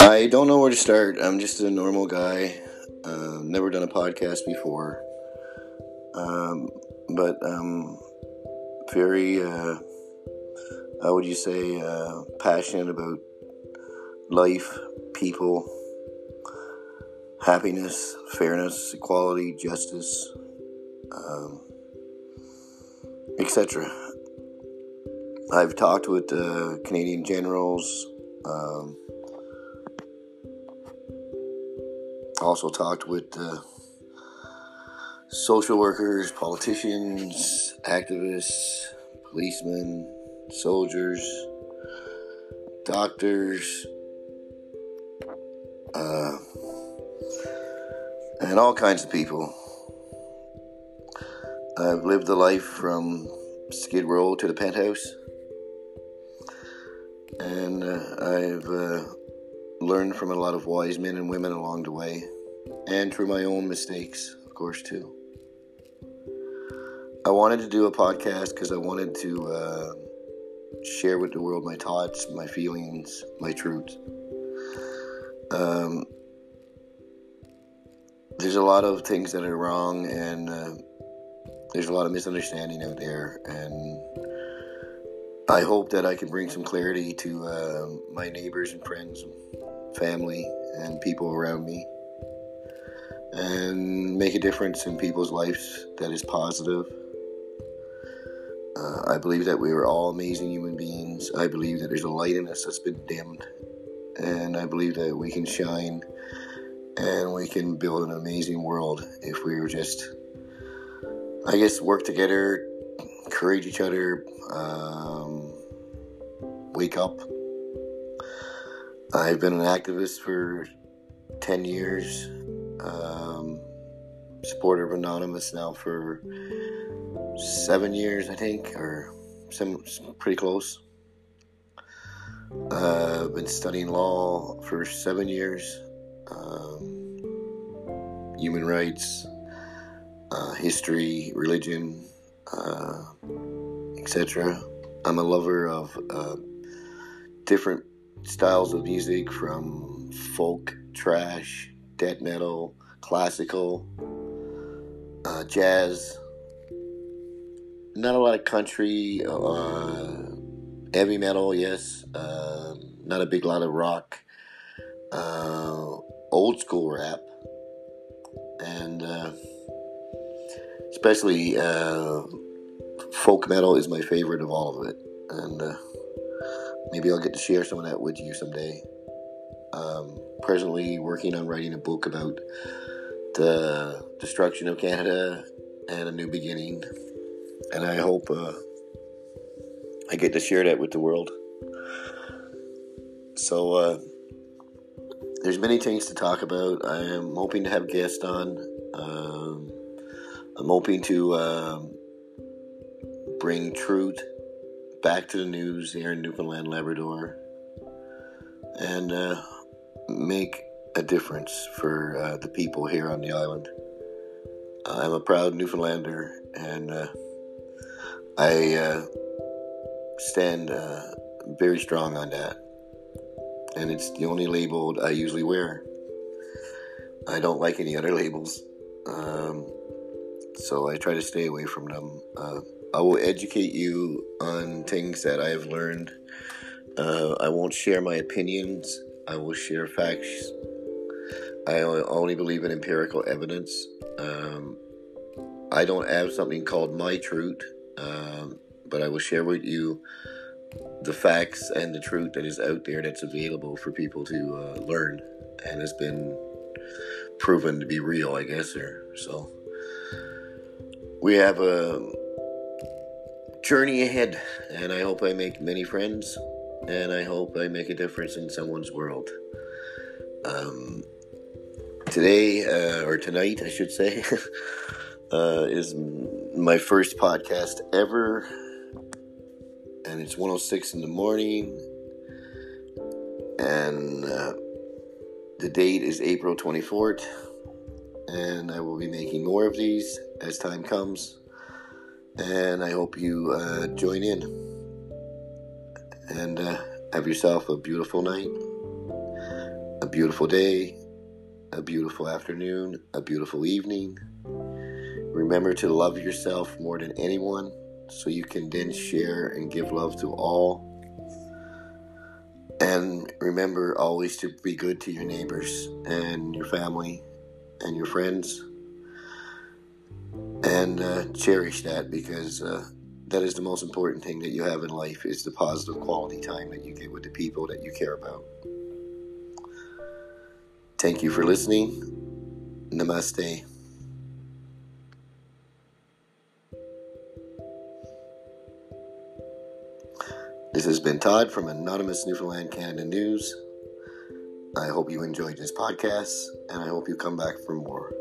I don't know where to start. I'm just a normal guy. Uh, never done a podcast before. Um, but um, very, uh, how would you say, uh, passionate about life, people, happiness, fairness, equality, justice, um, etc. I've talked with uh, Canadian generals. Um, also talked with uh, social workers, politicians, activists, policemen, soldiers, doctors, uh, and all kinds of people. I've lived the life from Skid Row to the penthouse, and uh, I've uh, learned from a lot of wise men and women along the way, and through my own mistakes, of course, too. I wanted to do a podcast because I wanted to uh, share with the world my thoughts, my feelings, my truth. Um, there's a lot of things that are wrong, and uh, there's a lot of misunderstanding out there, and I hope that I can bring some clarity to uh, my neighbors and friends, and family, and people around me, and make a difference in people's lives that is positive. Uh, I believe that we are all amazing human beings. I believe that there's a light in us that's been dimmed, and I believe that we can shine and we can build an amazing world if we were just, I guess, work together, encourage each other, um, wake up. I've been an activist for 10 years, um, supporter of Anonymous now for seven years, I think, or some, pretty close. Uh, been studying law for seven years um, human rights, uh, history, religion, uh, etc. I'm a lover of uh, different styles of music from folk, thrash, death metal, classical, uh, jazz. Not a lot of country, uh, heavy metal, yes. Uh, not a big lot of rock. Uh, old school rap, and especially uh, folk metal is my favorite of all of it. And uh, maybe I'll get to share some of that with you someday. Um, presently working on writing a book about the destruction of Canada and a new beginning, and I hope uh, I get to share that with the world. So uh, there's many things to talk about. I am hoping to have guests on. Um, I'm hoping to um, bring truth back to the news here in Newfoundland, Labrador, and uh, make a difference for uh, the people here on the island. I'm a proud Newfoundlander, and uh, I uh, stand uh, very strong on that and it's the only label I usually wear. I don't like any other labels, um, so I try to stay away from them. Uh, I will educate you on things that I have learned. Uh, I won't share my opinions. I will share facts. I only believe in empirical evidence. Um, I don't have something called my truth, um, but I will share with you the facts and the truth that is out there that's available for people to uh, learn and has been proven to be real, I guess. Or so we have a journey ahead, and I hope I make many friends, and I hope I make a difference in someone's world. Um, today uh, or tonight, I should say, uh, is my first podcast ever and it's 106 in the morning and uh, the date is april 24th and i will be making more of these as time comes And I hope you uh, join in and uh, have yourself a beautiful night, a beautiful day, a beautiful afternoon, a beautiful evening. Remember to love yourself more than anyone so you can then share and give love to all. And remember always to be good to your neighbors and your family and your friends. And uh, cherish that because uh, that is the most important thing that you have in life is the positive quality time that you get with the people that you care about. Thank you for listening. Namaste. This has been Todd from Anonymous Newfoundland Canada News. I hope you enjoyed this podcast and I hope you come back for more.